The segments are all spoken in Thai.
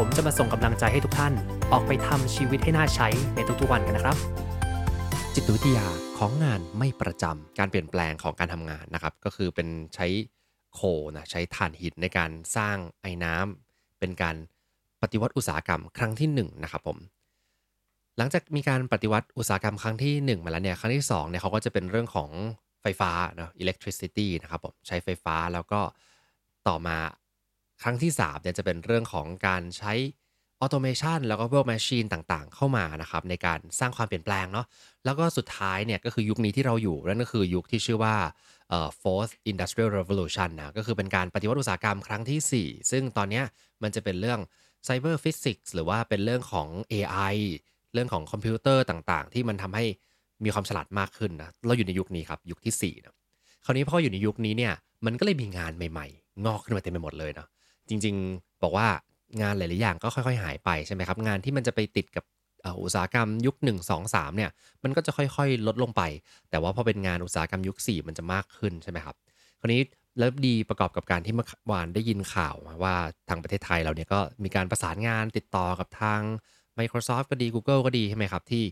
ผมจะมาส่งกำลังใจให้ทุกท่าน ออกไปทำชีวิตให้น่าใช้ในทุกๆวันกันนะครับ จิตวิทยาของงานไม่ประจำการเปลี่ยนแปลงของการทำงานนะครับ ก็คือเป็นใช้โคนะใช้ถ่านหินในการสร้างไอ้น้ำเป็นการปฏิวัติอุตสาหกรรมครั้งที่1นนะครับผมหลังจากมีการปฏิวัติอุตสาหกรรมครั้งที่ 1 มาแล้วเนี่ยครั้งที่2เนี่ยเขาก็จะเป็นเรื่องของไฟฟ้าเนาะ electricity นะครับผมใช้ไฟฟ้าแล้วก็ต่อมา ครั้งที่3เนี่ยจะเป็นเรื่องของการใช้ automation แล้วก็พวก machine ต่างๆ เข้ามานะครับในการสร้างความเปลี่ยนแปลงเนาะแล้วก็สุดท้ายเนี่ยก็คือยุคนี้ที่เราอยู่ นั่นก็คือยุคที่ชื่อว่าเอ่อ fourth industrial revolution นะก็คือเป็นการปฏิวัติอุตสาหกรรมครั้งที่ 4 ซึ่งตอนนี้มันจะเป็นเรื่อง cyber physics หรือว่าเป็นเรื่องของ AI เรื่องของคอมพิวเตอร์ต่างๆ ที่มันทำให้มีความฉลาดมากขึ้นนะเราอยู่ในยุคนี้ครับยุคที่4นะคราวนี้พออยู่ในยุคนี้เนี่ยมันก็เลยมีงานใหม่ ๆ งอกขึ้นมาเต็มไปหมดเลยเนาะ จริง ๆ บอกว่างานหลาย ๆ อย่างก็ค่อย ๆ หายไปใช่ไหมครับ งานที่มันจะไปติดกับอุตสาหกรรมยุค 1 2 3เนี่ยมันก็จะค่อย ๆ ลดลงไป แต่ว่าพอเป็นงานอุตสาหกรรมยุค 4 มันจะมากขึ้นใช่ไหมครับคราวนี้แล้วดีประกอบกับการที่เมื่อวานได้ยินข่าวว่าทางประเทศไทยเราเนี่ยก็มีการประสานงานติดต่อกับทาง Microsoft ก็ดี Google ก็ดีใช่ไหมครับ ที่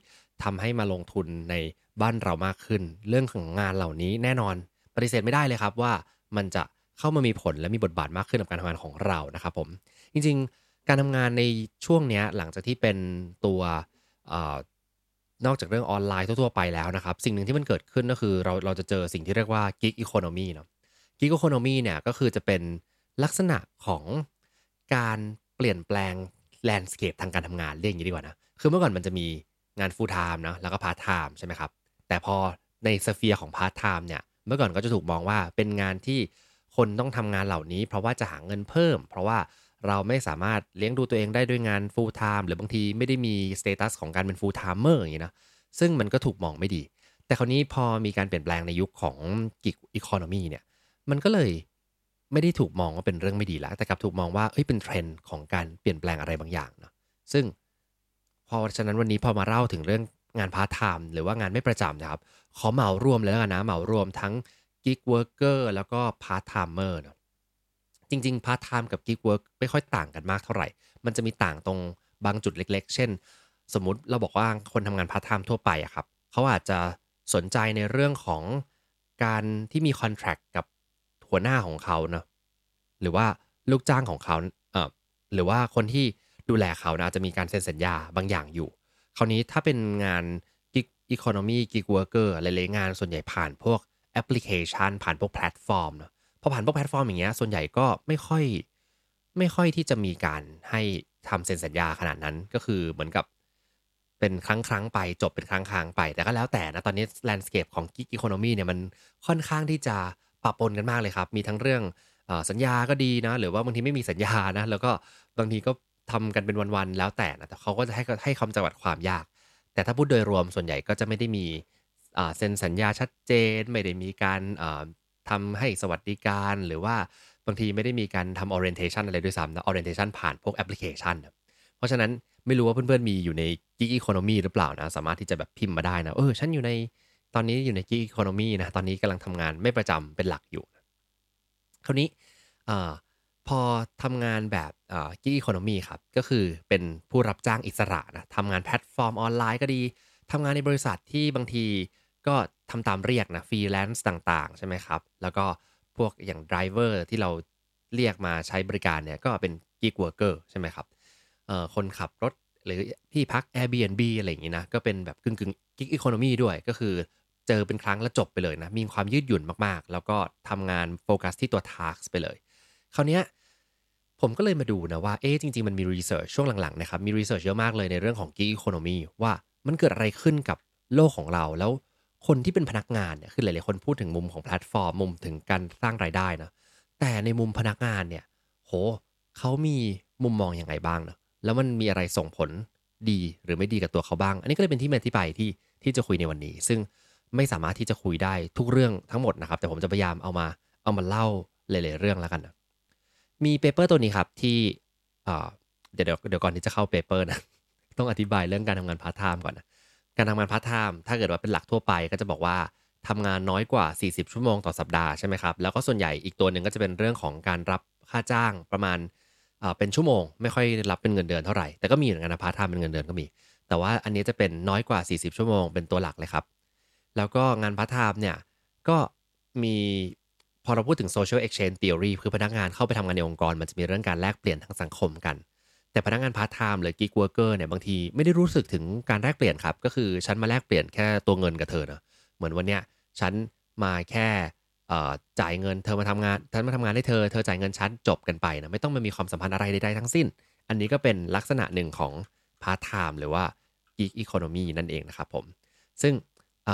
ทำให้มาลงทุนในบ้านเรามากขึ้น เรื่องของงานเหล่านี้แน่นอนปฏิเสธไม่ได้เลยครับว่ามันจะ เข้ามามีผลและมีบทบาทมากขึ้นกับการทำงานของเรานะครับผมจริงๆ การทำงานในช่วงนี้หลังจากที่เป็นตัวนอกจากเรื่องออนไลน์ทั่วๆไปแล้วนะครับ สิ่งหนึ่งที่มันเกิดขึ้นก็คือเราเราจะเจอสิ่งที่เรียกว่า gig economy เนาะ gig economy เนี่ยก็คือจะเป็นลักษณะของการเปลี่ยนแปลง landscape ทางการทำงานเรียกอย่างนี้ดีกว่านะคือเมื่อก่อนมันจะมีงาน full time นะแล้วก็ part time ใช่ไหมครับแต่พอใน sphere ของ part time เนี่ยเมื่อก่อนก็จะถูกมองว่าเป็นงานที่ คนต้องทำงานเหล่านี้ เพราะว่าจะหาเงินเพิ่ม เพราะว่าเราไม่สามารถเลี้ยงดูตัวเองได้ด้วยงาน full time หรือบางทีไม่ได้มี status ของการเป็น full timer อย่างนี้นะซึ่งมันก็ถูกมองไม่ดี แต่คราวนี้พอมีการเปลี่ยนแปลงในยุคของ gig economy เนี่ยมันก็เลยไม่ได้ถูกมองว่าเป็นเรื่องไม่ดีแล้ว แต่กลับถูกมองว่าเอ้ยเป็นเทรนด์ของการเปลี่ยนแปลงอะไรบางอย่างเนาะซึ่งพอฉะนั้นวันนี้พอมาเล่าถึงเรื่องงานพาร์ทไทม์หรือว่างานไม่ประจำนะครับขอเหมารวมเลยแล้วกันนะเหมารวมทั้ง gig worker แล้วก็ part timer เนาะจริงๆพาร์ทไทม์กับ gig work ไม่ค่อยต่างกันมากเท่าไหร่ มันจะมีต่างตรงบางจุดเล็ก ๆ เช่น สมมุติเราบอกว่าคนทำงานพาร์ทไทม์ทั่วไปอะครับเขาอาจจะสนใจในเรื่องของการที่มี contract กับหัวหน้าของเขาเนาะหรือว่าลูกจ้างของเขาเอ่อหรือว่าคนที่ดูแลเขานะจะมีการเซ็นสัญญาบางอย่างอยู่ คราวนี้ถ้าเป็นงาน gig economy gig worker หลายๆงานส่วนใหญ่ผ่านพวก แอปพลิเคชัน ผ่านพวกแพลตฟอร์มเนาะพอผ่านพวกแพลตฟอร์มอย่างเงี้ยส่วนใหญ่ก็ไม่ค่อยไม่ค่อยที่จะมีการให้ทำเซ็นสัญญาขนาดนั้นก็คือเหมือนกับเป็นครั้งครั้งไปจบเป็นครั้งครั้งไป แต่ก็แล้วแต่นะ ตอนนี้แลนด์สเคปของกิกอีโคโนมีเนี่ยมันค่อนข้างที่จะปะปนกันมากเลยครับ มีทั้งเรื่องสัญญาก็ดีนะ หรือว่าบางทีไม่มีสัญญานะ แล้วก็บางทีก็ทำกันเป็นวัน ๆ แล้วแต่นะแต่เขาก็จะให้ให้คำจำกัดความยาก แต่ถ้าพูดโดยรวมส่วนใหญ่ก็จะไม่ได้มี เซ็นสัญญาชัดเจน ไม่ได้มีการทำให้สวัสดิการ หรือว่าบางทีไม่ได้มีการทำ orientation อะไรด้วยซ้ำนะ orientation ผ่านพวกแอปพลิเคชัน เพราะฉะนั้นไม่รู้ว่าเพื่อนๆมีอยู่ใน gig economy หรือเปล่านะ สามารถที่จะแบบพิมพ์มาได้นะ เออ ฉันอยู่ในตอนนี้อยู่ใน gig economy นะ ตอนนี้กำลังทำงานไม่ประจำเป็นหลักอยู่ คราวนี้พอทำงานแบบ gig economy ครับ ก็คือเป็นผู้รับจ้างอิสระนะทำงานแพลตฟอร์มออนไลน์ก็ดีทำงานในบริษัทที่บางที ก็ทำตามเรียกนะฟรีแลนซ์ต่างๆ ใช่ไหมครับ แล้วก็พวกอย่าง driver ที่เราเรียกมาใช้บริการเนี่ยก็เป็น gig worker ใช่ไหมครับคนขับรถหรือที่พัก Airbnb อะไรอย่างนี้นะ ก็เป็นแบบกึ่งกึ่ง gig economy ด้วยก็คือเจอเป็นครั้งแล้วจบไปเลยนะ มีความยืดหยุ่นมากๆ แล้วก็ทำงานโฟกัสที่ตัว task ไปเลย คราวนี้ผมก็เลยมาดูนะว่า เอ๊จริง ๆ มันมี research ช่วงหลัง ๆ นะครับ มี research เยอะมากเลยในเรื่องของ gig economy ว่ามันเกิดอะไรขึ้นกับโลกของเราแล้ว คนที่เป็นพนักงานเนี่ยคือหลายๆคนพูดถึงมุมของแพลตฟอร์มมุมถึงการสร้างรายได้นะแต่ในมุมพนักงานเนี่ยโหเขามีมุมมองยังไงบ้างเนาะแล้วมันมีอะไรส่งผลดีหรือไม่ดีกับตัวเขาบ้าง อันนี้ก็เลยเป็นที่มาที่ไปที่ที่จะคุยในวันนี้ ซึ่งไม่สามารถที่จะคุยได้ทุกเรื่องทั้งหมดนะครับ แต่ผมจะพยายามเอามาเอามาเล่าหลายๆเรื่องแล้วกันนะมี paper ตัวนี้ครับที่เดี๋ยวเดี๋ยวก่อนที่จะเข้า paper นะต้องอธิบายเรื่องการทำงานพาร์ทไทม์ก่อนนะ การทำงานพาร์ทไทม์ถ้าเกิดว่าเป็นหลักทั่วไปก็จะบอกว่าทำงานน้อยกว่า 40 ชั่วโมงต่อสัปดาห์ใช่ไหมครับแล้วก็ส่วนใหญ่อีกตัวหนึ่งก็จะเป็นเรื่องของการรับค่าจ้างประมาณเป็นชั่วโมง ไม่ค่อยรับเป็นเงินเดือนเท่าไหร่แต่ก็มีเหมือนกันนะพาร์ทไทม์เป็นเงินเดือนก็มี แต่ว่าอันนี้จะเป็นน้อยกว่า 40 ชั่วโมงเป็นตัวหลักเลยครับ แล้วก็งานพาร์ทไทม์เนี่ยก็มีพอเราพูดถึง social exchange theory คือพนักงานเข้าไปทำงานในองค์กร มันจะมีเรื่องการแลกเปลี่ยนทางสังคมกัน แต่พนักงานพาร์ทไทม์หรือ gig worker เกอร์เนี่ยบางทีไม่ได้รู้สึกถึงการแลกเปลี่ยนครับ ก็คือฉันมาแลกเปลี่ยนแค่ตัวเงินกับเธอเนะเหมือนวันเนี้ยฉันมาแค่จ่ายเงินเธอมาทำงานฉันมาทำงานให้เธอเธอจ่ายเงินฉันจบกันไปนะไม่ต้องมามีความสัมพันธ์อะไรใดๆทั้งสิ้น อันนี้ก็เป็นลักษณะหนึ่งของพาร์ทไทม์หรือว่า gig economy นั่นเองนะครับผม ซึ่งอ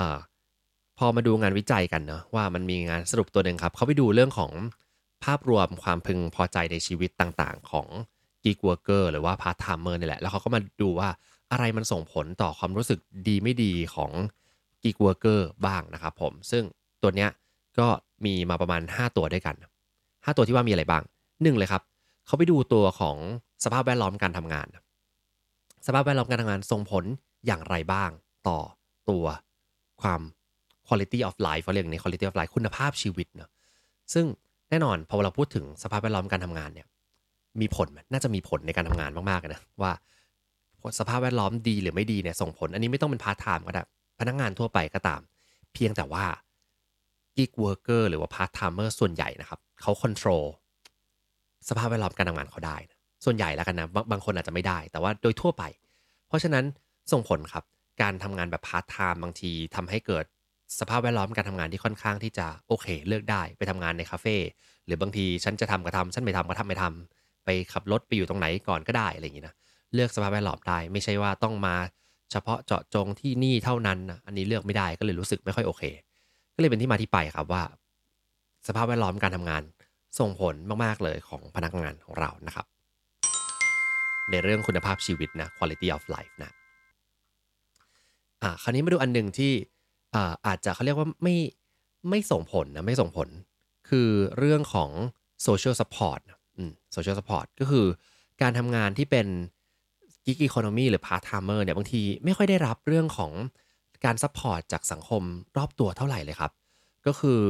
พอมาดูงานวิจัยกันเนาะว่ามันมีงานสรุปตัวหนึ่งครับเขาไปดูเรื่องของภาพรวมความพึงพอใจในชีวิตต่างๆ ของ gig worker หรือว่า part timer นี่แหละ แล้วเขาก็มาดูว่าอะไรมันส่งผลต่อความรู้สึกดีไม่ดีของ gig worker บ้างนะครับผม ซึ่งตัวเนี้ยก็มีมาประมาณ 5 ตัวด้วยกัน 5 ตัวที่ว่ามีอะไรบ้างหนึ่งเลยครับเขาไปดูตัวของสภาพแวดล้อมการทำงาน สภาพแวดล้อมการทำงานส่งผลอย่างไรบ้าง ต่อตัวความ quality of life เขาเรียกใน quality of life คุณภาพชีวิตเนาะซึ่งแน่นอนพอเราพูดถึงสภาพแวดล้อมการทำงานเนี่ย มีผลน่าจะมีผลในการทำงานมากๆนะว่าสภาพแวดล้อมดีหรือไม่ดีเนี่ยส่งผล อันนี้ไม่ต้องเป็นพาร์ทไทม์ก็ได้พนักงานทั่วไปก็ตาม เพียงแต่ว่า gig worker หรือว่า part timer ส่วนใหญ่นะครับเขาควบคุมสภาพแวดล้อมการทำงานเขาได้นะส่วนใหญ่แล้วกันนะบางคนอาจจะไม่ได้ แต่ว่าโดยทั่วไป เพราะฉะนั้นส่งผลครับ การทำงานแบบพาร์ทไทม์บางทีทำให้เกิดสภาพแวดล้อมการทำงานที่ค่อนข้างที่จะโอเค เลือกได้ไปทำงานในคาเฟ่หรือบางทีฉันจะทำก็ทำฉันไม่ทำก็ทำไม่ทำ ไปขับรถไปอยู่ตรงไหนก่อนก็ได้อะไรอย่างนี้นะเลือกสภาพแวดล้อมได้ ไม่ใช่ว่าต้องมาเฉพาะเจาะจงที่นี่เท่านั้นนะอันนี้เลือกไม่ได้ก็เลยรู้สึกไม่ค่อยโอเค ก็เลยเป็นที่มาที่ไปครับว่า สภาพแวดล้อมการทำงานส่งผลมากๆเลยของพนักงานของเรานะครับ ในเรื่องคุณภาพชีวิตนะ quality of life นะอ่าคราวนี้มาดูอันหนึ่งที่อ่าอาจจะเขาเรียกว่าไม่ไม่ส่งผลนะไม่ส่งผล คือเรื่องของ social support อืม social support ก็คือการทำงานที่เป็น gig economy หรือ part timer เนี่ยบางทีไม่ค่อยได้รับเรื่องของการ support จากสังคมรอบตัวเท่าไหร่เลยครับ ก็คือ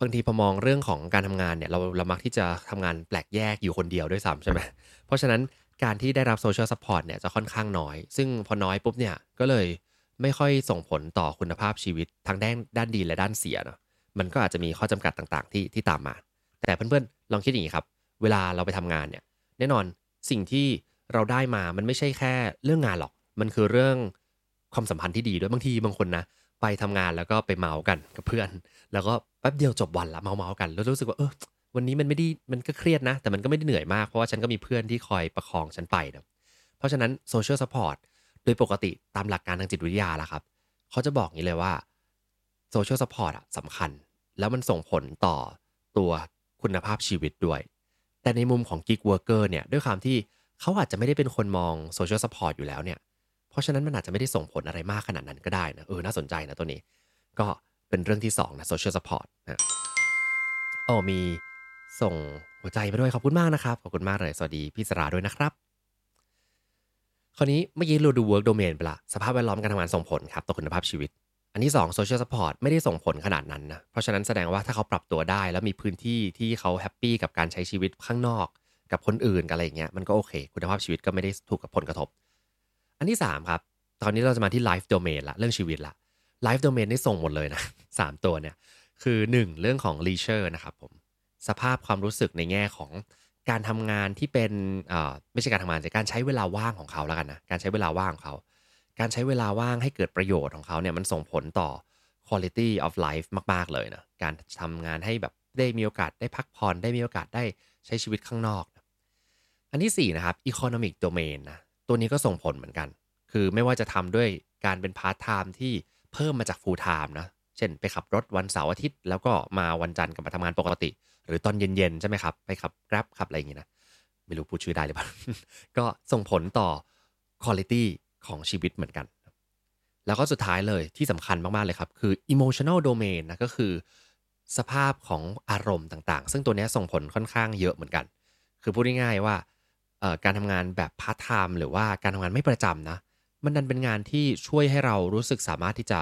บางทีพอมองเรื่องของการทำงานเนี่ยเราเรามักที่จะทำงานแปลกแยกอยู่คนเดียวด้วยซ้ำใช่ไหมเพราะฉะนั้นการที่ได้รับ social support เนี่ยจะค่อนข้างน้อย ซึ่งพอน้อยปุ๊บเนี่ยก็เลยไม่ค่อยส่งผลต่อคุณภาพชีวิตทั้งด้านด้านดีและด้านเสียเนาะมันก็อาจจะมีข้อจำกัดต่างๆ ที่ที่ตามมา แต่เพื่อนๆลองคิดอย่างนี้ครับ เวลาเราไปทำงานเนี่ย แน่นอนสิ่งที่เราได้มามันไม่ใช่แค่เรื่องงานหรอก มันคือเรื่องความสัมพันธ์ที่ดีด้วยบางทีบางคนนะไปทำงานแล้วก็ไปเม้าท์กันกับเพื่อน แล้วก็แป๊บเดียวจบวันละเม้าท์เม้าท์กันแล้วรู้สึกว่าเออวันนี้มันไม่ได้มันก็เครียดนะ แต่มันก็ไม่ได้เหนื่อยมากเพราะว่าฉันก็มีเพื่อนที่คอยประคองฉันไปนะเพราะฉะนั้น social support โดยปกติตามหลักการทางจิตวิทยาละครับ เขาจะบอกอย่างนี้เลยว่า social support อะสำคัญ แล้วมันส่งผลต่อตัว คุณภาพชีวิตด้วย แต่ในมุมของ gig worker เนี่ยด้วยความที่เขาอาจจะไม่ได้เป็นคนมอง social support อยู่แล้วเนี่ยเพราะฉะนั้นมันอาจจะไม่ได้ส่งผลอะไรมากขนาดนั้นก็ได้นะเออน่าสนใจนะตัวนี้ ก็เป็นเรื่องที่2นะ social support นะโอ้มีส่งหัวใจมาด้วยขอบคุณมากนะครับขอบคุณมากเลยสวัสดีพี่สราด้วยนะครับคราวนี้เมื่อกี้เราดู work domain ไปละสภาพแวดล้อมการทำงานส่งผลครับต่อคุณภาพชีวิต อันที่2 social support ไม่ได้ส่งผลขนาดนั้นนะเพราะฉะนั้นแสดงว่าถ้าเขาปรับตัวได้ แล้วมีพื้นที่ที่เขา happy กับการใช้ชีวิตข้างนอก กับคนอื่นกับอะไรอย่างเงี้ยมันก็โอเค คุณภาพชีวิตก็ไม่ได้ถูกกับผลกระทบ อันที่3ครับตอนนี้เราจะมาที่ life domain ละเรื่องชีวิตละ life domain นี่ส่งหมดเลยนะสามตัวเนี่ยคือ 1 เรื่องของ leisure นะครับผมสภาพความรู้สึกในแง่ของการทำงานที่เป็นไม่ใช่การทำงานแต่การใช้เวลาว่างของเขาแล้วกันนะการใช้เวลาว่างของเขา การใช้เวลาว่างให้เกิดประโยชน์ของเขาเนี่ยมันส่งผลต่อ quality of life มาก ๆ เลยนะการทำงานให้แบบได้มีโอกาสได้พักผ่อนได้มีโอกาสได้ใช้ชีวิตข้างนอกอันที่ 4 นะครับ economic domain นะตัวนี้ก็ส่งผลเหมือนกัน คือไม่ว่าจะทำด้วยการเป็นพาร์ทไทม์ที่เพิ่มมาจาก full time นะเช่นไปขับรถวันเสาร์อาทิตย์ แล้วก็มาวันจันทร์กลับมาทำงานปกติ หรือตอนเย็นๆใช่ไหมครับ ไปขับ grab ขับอะไรอย่างงี้นะไม่รู้พูดชื่อได้หรือเปล่า ก็ส่งผลต่อคุณภาพ ของชีวิตเหมือนกัน แล้วก็สุดท้ายเลยที่สำคัญมาก ๆ เลยครับ คือ emotional domain นะก็คือสภาพของอารมณ์ต่าง ๆ ซึ่งตัวนี้ส่งผลค่อนข้างเยอะเหมือนกัน คือพูดง่ายๆว่าการทำงานแบบพาร์ทไทม์หรือว่าการทำงานไม่ประจำนะ มันดันเป็นงานที่ช่วยให้เรารู้สึกสามารถที่จะ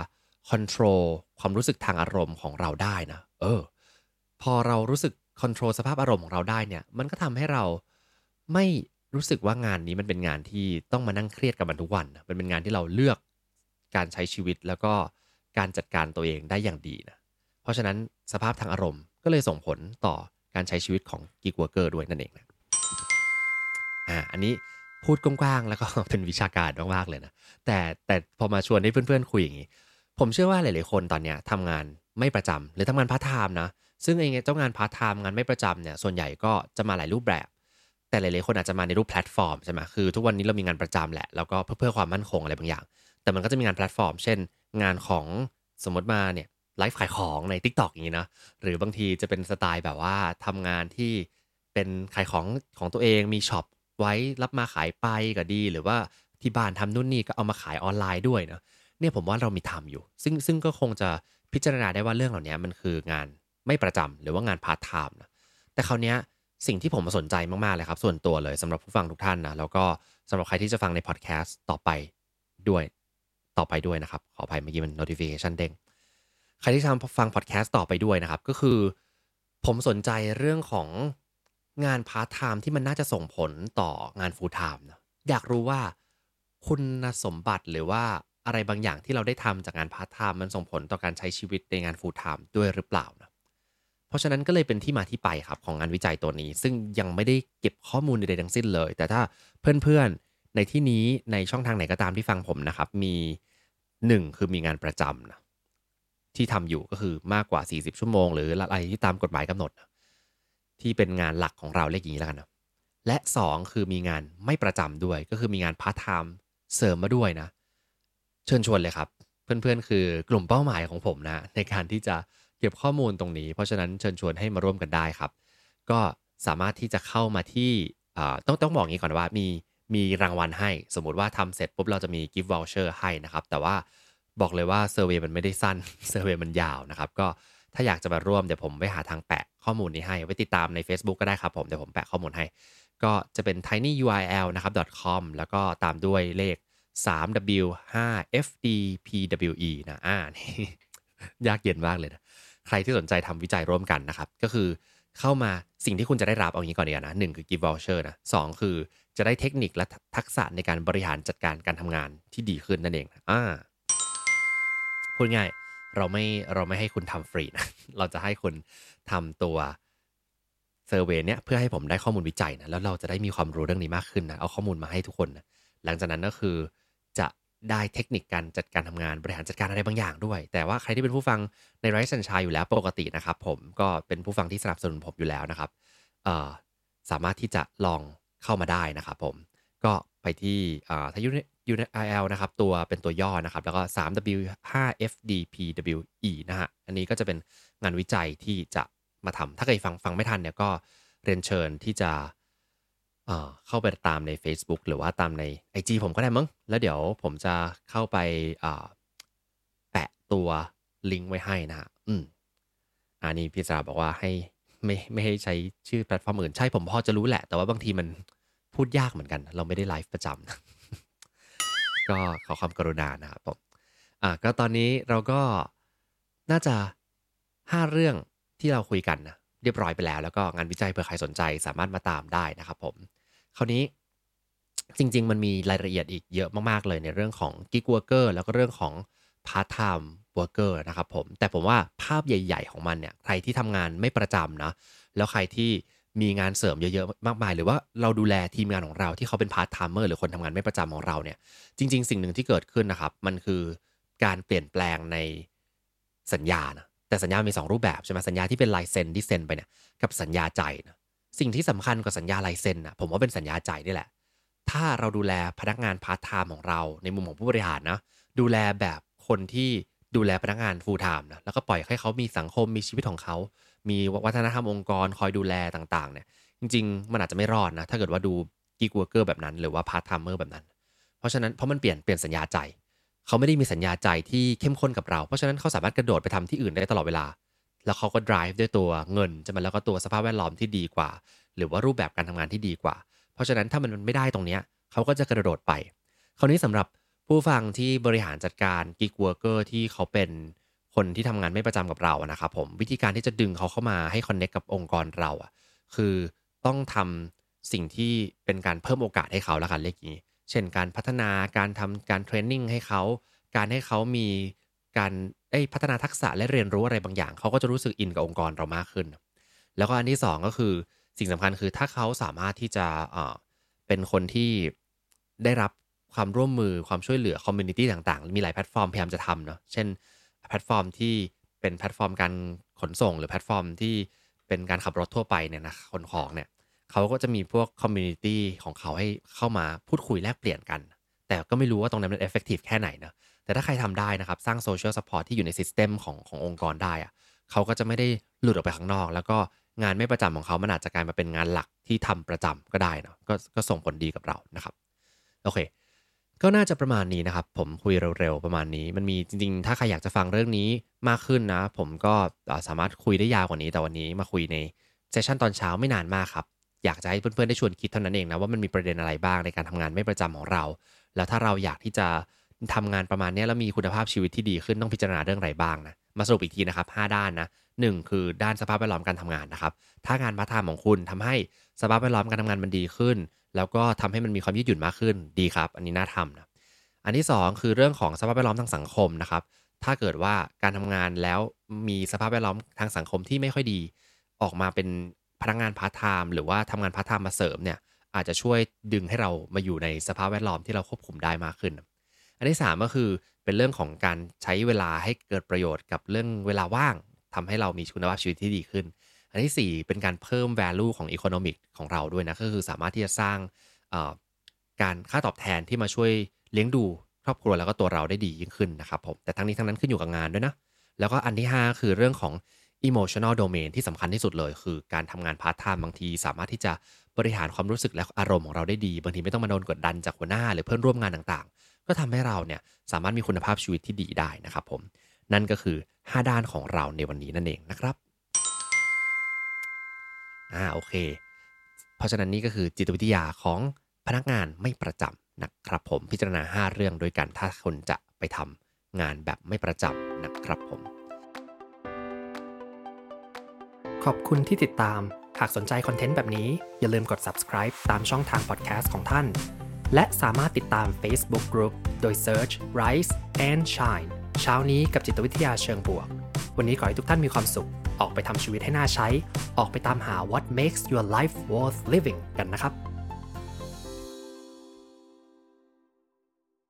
control ความรู้สึกทางอารมณ์ของเราได้นะ เออ พอเรารู้สึก control สภาพอารมณ์ของเราได้เนี่ย มันก็ทำให้เราไม่ รู้สึกว่างานนี้มันเป็นงานที่ต้องมานั่งเครียดกับมันทุกวันมันเป็นงานที่เราเลือกการใช้ชีวิตแล้วก็การจัดการตัวเองได้อย่างดีนะเพราะฉะนั้นสภาพทางอารมณ์ก็เลยส่งผลต่อการใช้ชีวิตของ gig worker ด้วยนั่นเองนะอ่าอันนี้พูดกว้างๆแล้วก็เป็นวิชาการมากๆเลยนะแต่แต่พอมาชวนให้เพื่อนๆคุยอย่างนี้ ผมเชื่อว่าหลายๆคนตอนเนี้ยทำงานไม่ประจำหรือทำงานพาร์ทไทม์นะซึ่งไอ้เจ้างานพาร์ทไทม์งานไม่ประจำเนี่ยส่วนใหญ่ก็จะมาหลายรูปแบบ แต่หลายๆคนอาจจะมาในรูปแพลตฟอร์มใช่ไหมคือทุกวันนี้เรามีงานประจำแหละ แล้วก็เพื่อเพื่อความมั่นคงอะไรบางอย่าง แต่มันก็จะมีงานแพลตฟอร์ม เช่น งานของสมมติมาเนี่ยไลฟ์ขายของใน Tik t o อกอย่างนี้นะ หรือบางทีจะเป็นสไตล์แบบว่าทำงานที่เป็นขายของของตัวเองมีช็อปไว้รับมาขายไปก็ดี หรือว่าที่บ้านทำนู่นนี่ก็เอามาขายออนไลน์ด้วยนะเนี่ยผมว่าเรามีทำอยู่ ซึ่งซึ่งก็คงจะพิจารณาได้ว่าเรื่องเหล่านี้มันคืองานไม่ประจำหรือว่างานพาร์ทไทม์นะแต่คราวนี้ สิ่งที่ผมสนใจมาก ๆ เลยครับ ส่วนตัวเลยสำหรับผู้ฟังทุกท่านนะ แล้วก็สำหรับใครที่จะฟังในพอดแคสต์ต่อไปด้วยต่อไปด้วยนะครับ ขออภัยเมื่อกี้มัน notification เด้งใครที่ทำฟังพอดแคสต์ต่อไปด้วยนะครับ ก็คือ ผมสนใจเรื่องของงานพาร์ทไทม์ที่มันน่าจะส่งผลต่องานฟูลไทม์นะอยากรู้ว่าคุณสมบัติหรือว่าอะไรบางอย่างที่เราได้ทำจากงานพาร์ทไทม์มันส่งผลต่อการใช้ชีวิตในงานฟูลไทม์ด้วยหรือเปล่านะ เพราะฉะนั้นก็เลยเป็นที่มาที่ไปครับของงานวิจัยตัวนี้ ซึ่งยังไม่ได้เก็บข้อมูลใดๆทั้งสิ้นเลย แต่ถ้าเพื่อนๆในที่นี้ในช่องทางไหนก็ตามที่ฟังผมนะครับมี 1 คือมีงานประจำนะที่ทำอยู่ก็คือมากกว่า 40 ชั่วโมง หรืออะไรที่ตามกฎหมายกำหนดที่เป็นงานหลักของเราเรียกอย่างนี้แล้วกันนะและ 2 คือมีงานไม่ประจำด้วย ก็คือมีงานพาร์ทไทม์เสริมมาด้วยนะ เชิญชวนเลยครับ เพื่อนๆ คือกลุ่มเป้าหมายของผมนะ ในการที่จะ เก็บข้อมูลตรงนี้ เพราะฉะนั้นเชิญชวนให้มาร่วมกันได้ครับ ก็สามารถที่จะเข้ามาที่ต้องต้องบอกงี้ก่อนว่ามีมีรางวัลให้ สมมติว่าทำเสร็จปุ๊บเราจะมี gift voucher ให้นะครับ แต่ว่าบอกเลยว่า survey มันไม่ได้สั้น survey มันยาวนะครับ ก็ถ้าอยากจะมาร่วมเดี๋ยวผมไปหาทางแปะข้อมูลนี้ให้ ไว้ติดตามใน Facebook ก็ได้ครับผมเดี๋ยวผมแปะข้อมูลให้ ก็จะเป็น tinyurl นะครับ .com แล้วก็ตามด้วยเลข 3w 5 fdpwe นะอ่านี่ยากเย็นมากเลยนะ ใครที่สนใจทำวิจัยร่วมกันนะครับ ก็คือเข้ามาสิ่งที่คุณจะได้รับเอางี้ก่อนเดียวนะหนึ่งคือ gift voucher นะสองคือจะได้เทคนิคและทักษะในการบริหารจัดการการทำงานที่ดีขึ้นนั่นเองอ่าพูดง่ายเราไม่เราไม่ให้คุณทำฟรีนะ เราจะให้คุณทำตัวเซอร์เวยเนี้ยเพื่อให้ผมได้ข้อมูลวิจัยนะ แล้วเราจะได้มีความรู้เรื่องนี้มากขึ้นนะ เอาข้อมูลมาให้ทุกคนนะ หลังจากนั้นก็คือจะ ได้เทคนิคการจัดการทำงานบริหารจัดการอะไรบางอย่างด้วย แต่ว่าใครที่เป็นผู้ฟังในไรซ์สัญชาอยู่แล้วปกตินะครับผมก็เป็นผู้ฟังที่สนับสนุนผมอยู่แล้วนะครับสามารถที่จะลองเข้ามาได้นะครับผมก็ไปที่ถ้ายูยูใน IL นะครับตัวเป็นตัวย่อนะครับ แล้วก็ 3W 5FDPWE นะฮะอันนี้ก็จะเป็นงานวิจัยที่จะมาทำถ้าใครฟังฟังไม่ทันเนี่ยก็เรียนเชิญที่จะ เข้าไปตามใน Facebook หรือว่าตามใน IG ผมก็ได้มั้ง แล้วเดี๋ยวผมจะเข้าไปแปะตัวลิงก์ไว้ให้นะฮะอืมอันนี้พี่สาบอกว่าให้ไม่ไม่ให้ใช้ชื่อแพลตฟอร์มอื่น ใช่ผมพอจะรู้แหละ แต่ว่าบางทีมันพูดยากเหมือนกัน เราไม่ได้ไลฟ์ประจำก็ขอความกรุณานะครับผมอ่าก็ตอนนี้เราก็น่าจะ 5 เรื่องที่เราคุยกันนะเรียบร้อยไปแล้ว แล้วก็งานวิจัยเผื่อใครสนใจสามารถมาตามได้นะครับผม คราวนี้จริง ๆ มันมีรายละเอียดอีกเยอะมากๆเลยในเรื่องของ gig worker แล้วก็เรื่องของ part time worker นะครับผมแต่ผมว่าภาพใหญ่ ๆ ของมันเนี่ยใครที่ทำงานไม่ประจำนะแล้วใครที่มีงานเสริมเยอะๆ มากมาย หรือว่าเราดูแลทีมงานของเราที่เขาเป็น part timer หรือคนทำงานไม่ประจำของเราเนี่ยจริง ๆ สิ่งหนึ่งที่เกิดขึ้นนะครับ มันคือการเปลี่ยนแปลงในสัญญานะแต่สัญญา มี 2 รูปแบบใช่ไหมสัญญาที่เป็นลายเซ็นที่เซ็นไปเนี่ยกับสัญญาใจนะ สิ่งที่สำคัญกว่าสัญญาลายเซ็นนะผมว่าเป็นสัญญาใจนี่แหละ ถ้าเราดูแลพนักงานพาร์ทไทม์ของเราในมุมของผู้บริหารนะดูแลแบบคนที่ดูแลพนักงานฟูลไทม์นะแล้วก็ปล่อยให้เขามีสังคมมีชีวิตของเขา มีวัฒนธรรมองค์กรคอยดูแลต่างๆ เนี่ย จริง ๆ มันอาจจะไม่รอดนะ ถ้าเกิดว่าดูgig worker แบบนั้น หรือว่า part timer แบบนั้น เพราะฉะนั้นเพราะมันเปลี่ยนเปลี่ยนสัญญาใจ เขาไม่ได้มีสัญญาใจที่เข้มข้นกับเรา เพราะฉะนั้นเขาสามารถกระโดดไปทำที่อื่นได้ตลอดเวลา แล้วเขาก็ drive ด้วยตัวเงินใช่ไหมแล้วก็ตัวสภาพแวดล้อมที่ดีกว่า หรือว่ารูปแบบการทำงานที่ดีกว่า เพราะฉะนั้นถ้ามันไม่ได้ตรงเนี้ยเขาก็จะกระโดดไป คราวนี้สำหรับผู้ฟังที่บริหารจัดการ gig worker ที่เขาเป็นคนที่ทำงานไม่ประจำกับเราอะนะครับผมวิธีการที่จะดึงเขาเข้ามาให้ connect กับองค์กรเราอะคือต้องทำสิ่งที่เป็นการเพิ่มโอกาสให้เขาละกันเรียกงนี้ เช่นการพัฒนาการทำการ training ให้เขา การให้เขามี การเอ้พัฒนาทักษะและเรียนรู้อะไรบางอย่าง เขาก็จะรู้สึกอินกับองค์กรเรามากขึ้น แล้วก็อันที่สองก็คือสิ่งสำคัญคือถ้าเขาสามารถที่จะเป็นคนที่ได้รับความร่วมมือความช่วยเหลือ community ต่างๆ มีหลายแพลตฟอร์มพยายามจะทำเนาะเช่นแพลตฟอร์มที่เป็นแพลตฟอร์มการขนส่ง หรือแพลตฟอร์มที่เป็นการขับรถทั่วไปเนี่ยนะขนของเนี่ยเขาก็จะมีพวก community ของเขาให้เข้ามาพูดคุยแลกเปลี่ยนกัน แต่ก็ไม่รู้ว่าตรงนั้นมัน effective แค่ไหนนะแต่ถ้าใครทำได้นะครับ สร้าง social support ที่อยู่ใน system ของขององค์กรได้อะเขาก็จะไม่ได้หลุดออกไปข้างนอก แล้วก็งานไม่ประจำของเขามันอาจจะกลายมาเป็นงานหลักที่ทำประจำก็ได้นะก็ก็ส่งผลดีกับเรานะครับโอเค ก็น่าจะประมาณนี้นะครับ ผมคุยเร็วๆประมาณนี้ มันมีจริงๆ ถ้าใครอยากจะฟังเรื่องนี้มากขึ้นนะ ผมก็สามารถคุยได้ยาวกว่านี้แต่วันนี้มาคุยใน session ตอนเช้าไม่นานมากครับอยากจะให้เพื่อนๆได้ชวนคิดเท่านั้นเองนะว่ามันมีประเด็นอะไรบ้างในการทำงานไม่ประจำของเรา แล้วถ้าเราอยากที่จะทำงานประมาณนี้แล้วมีคุณภาพชีวิตที่ดีขึ้นต้องพิจารณาเรื่องอะไรบ้างนะมาสรุปอีกทีนะครับ5ด้านนะหนึ่งคือด้านสภาพแวดล้อมการทำงานนะครับ ถ้างานพาร์ทไทม์ของคุณทำให้สภาพแวดล้อมการทำงานมันดีขึ้น แล้วก็ทำให้มันมีความยืดหยุ่นมากขึ้นดีครับ อันนี้น่าทำนะอันที่ 2 คือเรื่องของสภาพแวดล้อมทางสังคมนะครับ ถ้าเกิดว่าการทำงานแล้วมีสภาพแวดล้อมทางสังคมที่ไม่ค่อยดี ออกมาเป็นพนักงานพาร์ทไทม์หรือว่าทำงานพาร์ทไทม์มาเสริมเนี่ย อาจจะช่วยดึงให้เรามาอยู่ในสภาพแวดล้อมที่เราควบคุมได้มากขึ้น อันที่ 3 ก็คือเป็นเรื่องของการใช้เวลาให้เกิดประโยชน์กับเรื่องเวลาว่างทำให้เรามีคุณภาพชีวิตที่ดีขึ้น อันที่ 4 เป็นการเพิ่ม value ของ economic ของเราด้วยนะก็คือสามารถที่จะสร้างการค่าตอบแทนที่มาช่วยเลี้ยงดูครอบครัวแล้วก็ตัวเราได้ดียิ่งขึ้นนะครับผมแต่ทั้งนี้ทั้งนั้นขึ้นอยู่กับงานด้วยนะแล้วก็อันที่ 5 คือเรื่องของ emotional domain ที่สำคัญที่สุดเลย คือการทำงานพาร์ทไทม์บางที สามารถที่จะ บริหารความรู้สึกและอารมณ์ของเราได้ดี บางทีไม่ต้องมาโดนกดดันจากหัวหน้าหรือเพื่อนร่วมงานต่างๆ ก็ทำให้เราเนี่ยสามารถมีคุณภาพชีวิตที่ดีได้นะครับผม นั่นก็คือ 5 ด้านของเราในวันนี้นั่นเองนะครับอ่าโอเค เพราะฉะนั้นนี่ก็คือจิตวิทยาของพนักงานไม่ประจำนะครับผมพิจารณา 5 เรื่องด้วยกันถ้าคนจะไปทำงานแบบไม่ประจำนะครับผม ขอบคุณที่ติดตาม หากสนใจคอนเทนต์แบบนี้ อย่าลืมกด subscribe ตามช่องทาง podcast ของท่าน และสามารถติดตาม Facebook Group โดย search Rise and Shine เช้านี้กับจิตวิทยาเชิงบวก วันนี้ขอให้ทุกท่านมีความสุข ออกไปทำชีวิตให้น่าใช้ ออกไปตามหา what makes your life worth living กันนะครับ